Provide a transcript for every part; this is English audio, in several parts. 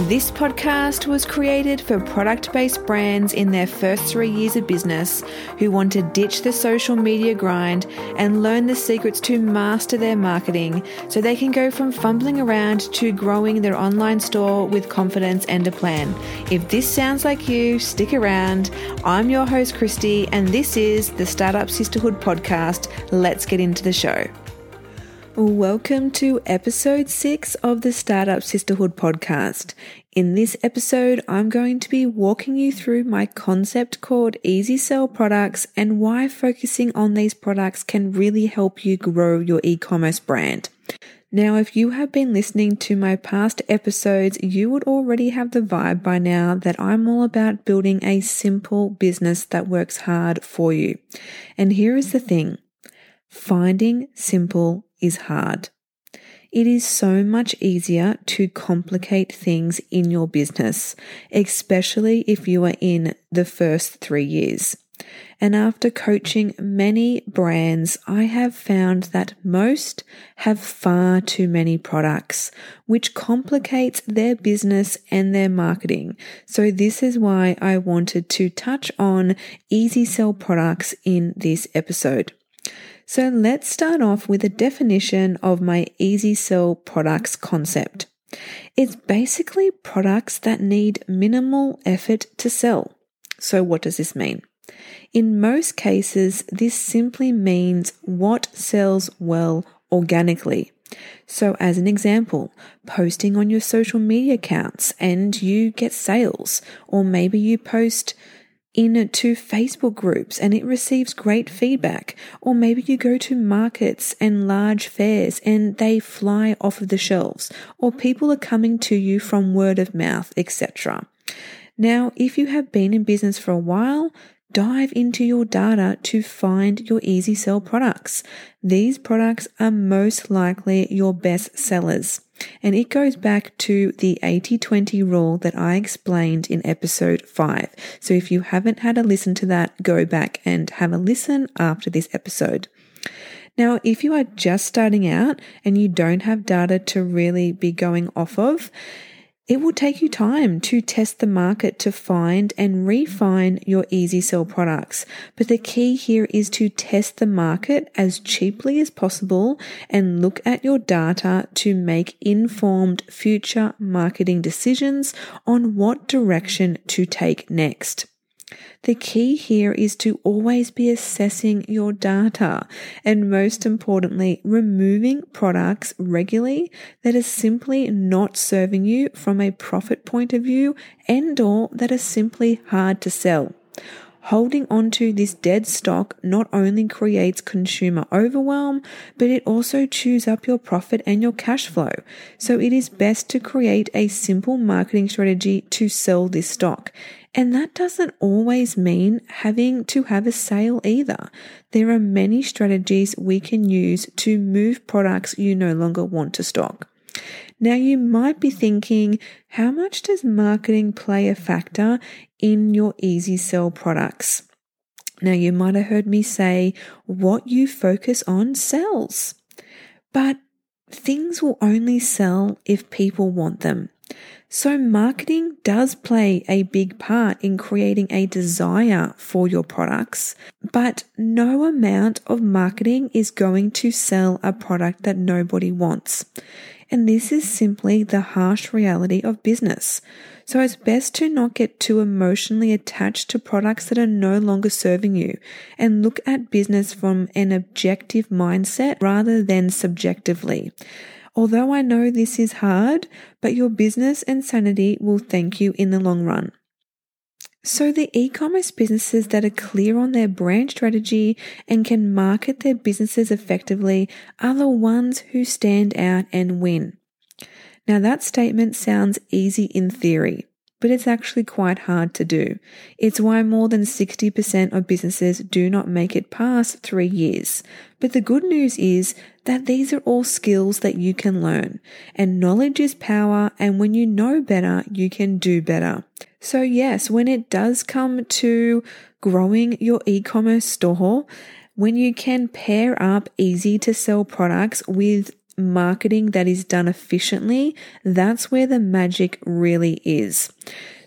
This podcast was created for product based brands in their first three years of business who want to ditch the social media grind and learn the secrets to master their marketing so they can go from fumbling around to growing their online store with confidence and a plan. If this sounds like you, stick around. I'm your host, Christy, and this is the Startup Sisterhood podcast. Let's get into the show. Welcome to episode six of the Startup Sisterhood podcast. In this episode, I'm going to be walking you through my concept called Easy Sell Products and why focusing on these products can really help you grow your e commerce brand. Now, if you have been listening to my past episodes, you would already have the vibe by now that I'm all about building a simple business that works hard for you. And here is the thing finding simple is hard. It is so much easier to complicate things in your business, especially if you are in the first three years. And after coaching many brands, I have found that most have far too many products, which complicates their business and their marketing. So this is why I wanted to touch on easy sell products in this episode. So let's start off with a definition of my easy sell products concept. It's basically products that need minimal effort to sell. So what does this mean? In most cases, this simply means what sells well organically. So, as an example, posting on your social media accounts and you get sales, or maybe you post into Facebook groups and it receives great feedback. Or maybe you go to markets and large fairs and they fly off of the shelves, or people are coming to you from word of mouth, etc. Now, if you have been in business for a while, dive into your data to find your easy sell products. These products are most likely your best sellers. And it goes back to the 80 20 rule that I explained in episode 5. So if you haven't had a listen to that, go back and have a listen after this episode. Now, if you are just starting out and you don't have data to really be going off of, it will take you time to test the market to find and refine your easy sell products. But the key here is to test the market as cheaply as possible and look at your data to make informed future marketing decisions on what direction to take next. The key here is to always be assessing your data and most importantly, removing products regularly that are simply not serving you from a profit point of view and or that are simply hard to sell. Holding onto this dead stock not only creates consumer overwhelm, but it also chews up your profit and your cash flow. So it is best to create a simple marketing strategy to sell this stock. And that doesn't always mean having to have a sale either. There are many strategies we can use to move products you no longer want to stock. Now, you might be thinking, how much does marketing play a factor in your easy sell products? Now, you might have heard me say, what you focus on sells. But things will only sell if people want them. So, marketing does play a big part in creating a desire for your products, but no amount of marketing is going to sell a product that nobody wants. And this is simply the harsh reality of business. So it's best to not get too emotionally attached to products that are no longer serving you and look at business from an objective mindset rather than subjectively. Although I know this is hard, but your business and sanity will thank you in the long run. So, the e commerce businesses that are clear on their brand strategy and can market their businesses effectively are the ones who stand out and win. Now, that statement sounds easy in theory, but it's actually quite hard to do. It's why more than 60% of businesses do not make it past three years. But the good news is that these are all skills that you can learn, and knowledge is power, and when you know better, you can do better. So, yes, when it does come to growing your e commerce store, when you can pair up easy to sell products with marketing that is done efficiently, that's where the magic really is.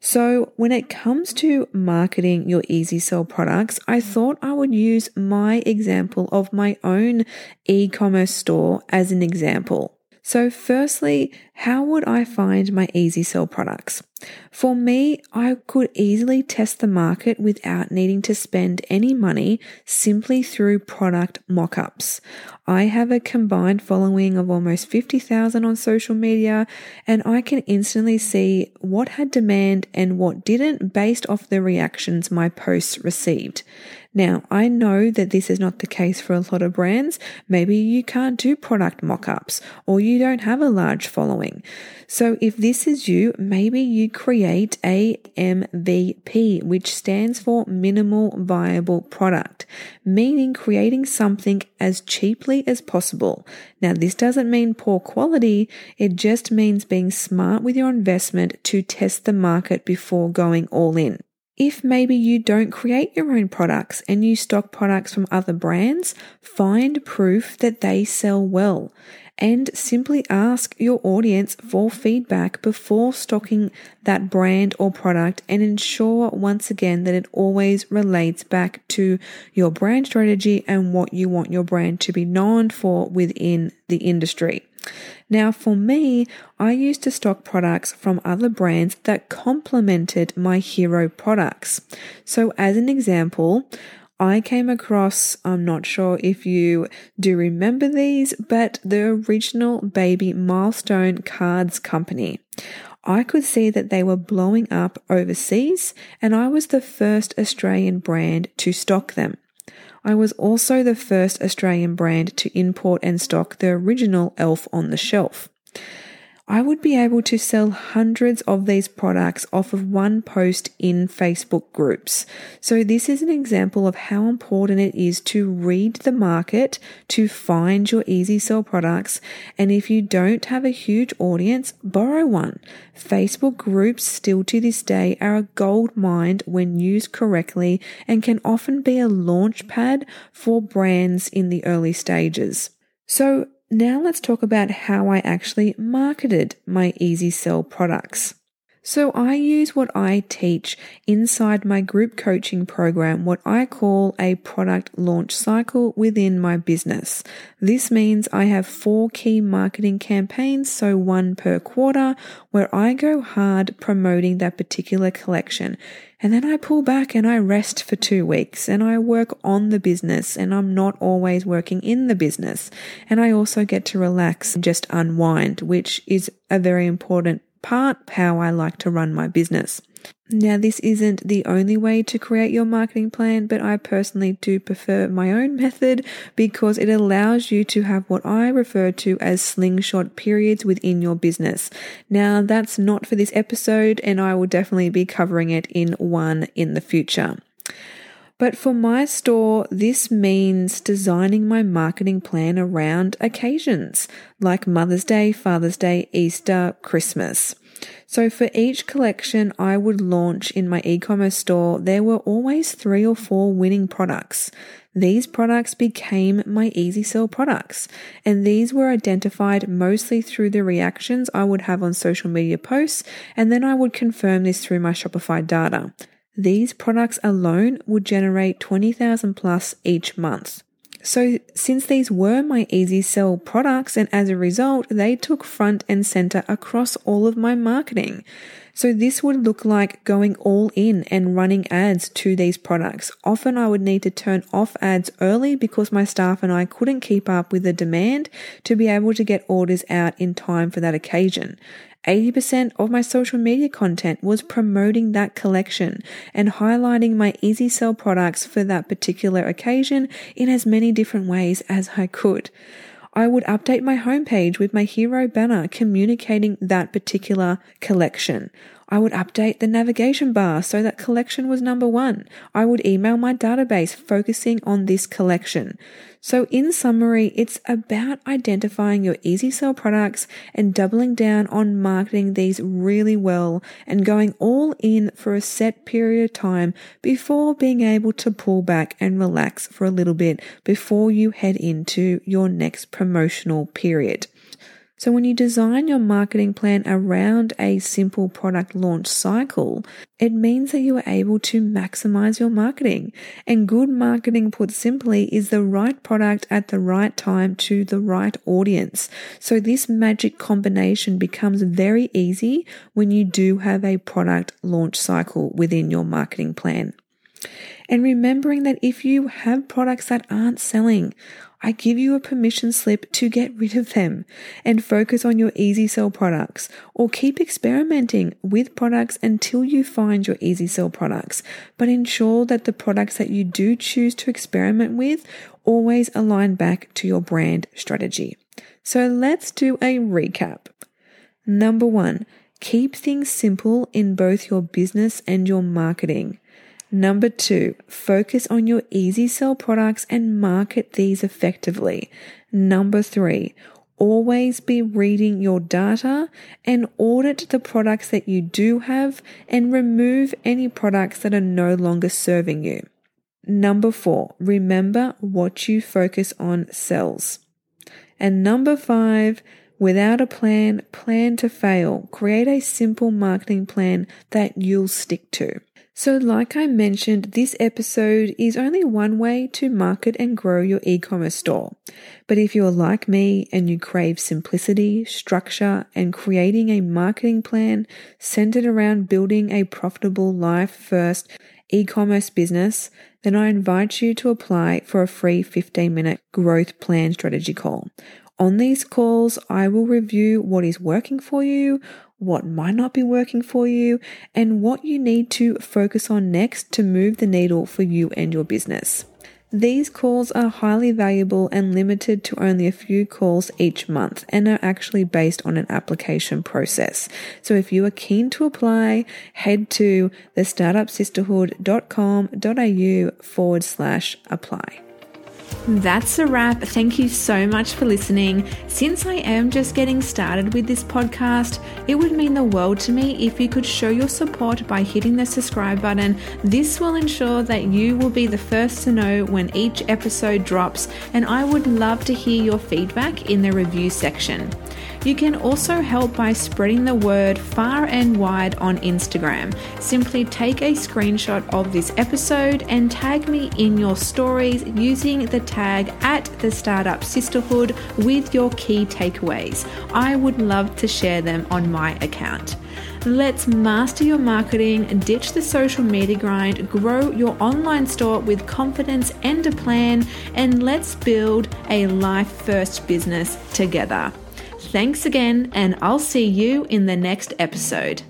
So, when it comes to marketing your easy sell products, I thought I would use my example of my own e commerce store as an example. So, firstly, how would I find my easy sell products? For me, I could easily test the market without needing to spend any money simply through product mockups. I have a combined following of almost 50,000 on social media, and I can instantly see what had demand and what didn't based off the reactions my posts received. Now, I know that this is not the case for a lot of brands. Maybe you can't do product mock-ups or you don't have a large following. So if this is you, maybe you create a MVP, which stands for minimal viable product, meaning creating something as cheaply as possible. Now, this doesn't mean poor quality. It just means being smart with your investment to test the market before going all in. If maybe you don't create your own products and you stock products from other brands, find proof that they sell well and simply ask your audience for feedback before stocking that brand or product and ensure once again that it always relates back to your brand strategy and what you want your brand to be known for within the industry. Now, for me, I used to stock products from other brands that complemented my hero products. So, as an example, I came across, I'm not sure if you do remember these, but the original baby milestone cards company. I could see that they were blowing up overseas, and I was the first Australian brand to stock them. I was also the first Australian brand to import and stock the original Elf on the Shelf. I would be able to sell hundreds of these products off of one post in Facebook groups. So this is an example of how important it is to read the market to find your easy sell products. And if you don't have a huge audience, borrow one. Facebook groups still to this day are a gold mine when used correctly and can often be a launch pad for brands in the early stages. So now let's talk about how I actually marketed my Easy Sell products. So I use what I teach inside my group coaching program, what I call a product launch cycle within my business. This means I have four key marketing campaigns, so one per quarter, where I go hard promoting that particular collection. And then I pull back and I rest for two weeks and I work on the business and I'm not always working in the business. And I also get to relax and just unwind, which is a very important part how I like to run my business. Now, this isn't the only way to create your marketing plan, but I personally do prefer my own method because it allows you to have what I refer to as slingshot periods within your business. Now, that's not for this episode, and I will definitely be covering it in one in the future. But for my store, this means designing my marketing plan around occasions like Mother's Day, Father's Day, Easter, Christmas. So for each collection I would launch in my e-commerce store, there were always three or four winning products. These products became my easy sell products, and these were identified mostly through the reactions I would have on social media posts, and then I would confirm this through my Shopify data. These products alone would generate 20,000 plus each month. So, since these were my easy sell products, and as a result, they took front and center across all of my marketing. So, this would look like going all in and running ads to these products. Often, I would need to turn off ads early because my staff and I couldn't keep up with the demand to be able to get orders out in time for that occasion. 80% of my social media content was promoting that collection and highlighting my easy sell products for that particular occasion in as many different ways as I could. I would update my homepage with my hero banner communicating that particular collection. I would update the navigation bar so that collection was number one. I would email my database focusing on this collection. So, in summary, it's about identifying your easy sell products and doubling down on marketing these really well and going all in for a set period of time before being able to pull back and relax for a little bit before you head into your next promotional period. So, when you design your marketing plan around a simple product launch cycle, it means that you are able to maximize your marketing. And good marketing, put simply, is the right product at the right time to the right audience. So, this magic combination becomes very easy when you do have a product launch cycle within your marketing plan. And remembering that if you have products that aren't selling, I give you a permission slip to get rid of them and focus on your easy sell products or keep experimenting with products until you find your easy sell products. But ensure that the products that you do choose to experiment with always align back to your brand strategy. So let's do a recap. Number one, keep things simple in both your business and your marketing. Number two, focus on your easy sell products and market these effectively. Number three, always be reading your data and audit the products that you do have and remove any products that are no longer serving you. Number four, remember what you focus on sells. And number five, without a plan, plan to fail. Create a simple marketing plan that you'll stick to. So, like I mentioned, this episode is only one way to market and grow your e commerce store. But if you're like me and you crave simplicity, structure, and creating a marketing plan centered around building a profitable life first e commerce business, then I invite you to apply for a free 15 minute growth plan strategy call. On these calls, I will review what is working for you, what might not be working for you, and what you need to focus on next to move the needle for you and your business. These calls are highly valuable and limited to only a few calls each month and are actually based on an application process. So if you are keen to apply, head to thestartupsisterhood.com.au forward slash apply. That's a wrap. Thank you so much for listening. Since I am just getting started with this podcast, it would mean the world to me if you could show your support by hitting the subscribe button. This will ensure that you will be the first to know when each episode drops, and I would love to hear your feedback in the review section. You can also help by spreading the word far and wide on Instagram. Simply take a screenshot of this episode and tag me in your stories using the tag at the Startup Sisterhood with your key takeaways. I would love to share them on my account. Let's master your marketing, ditch the social media grind, grow your online store with confidence and a plan, and let's build a life first business together. Thanks again, and I'll see you in the next episode.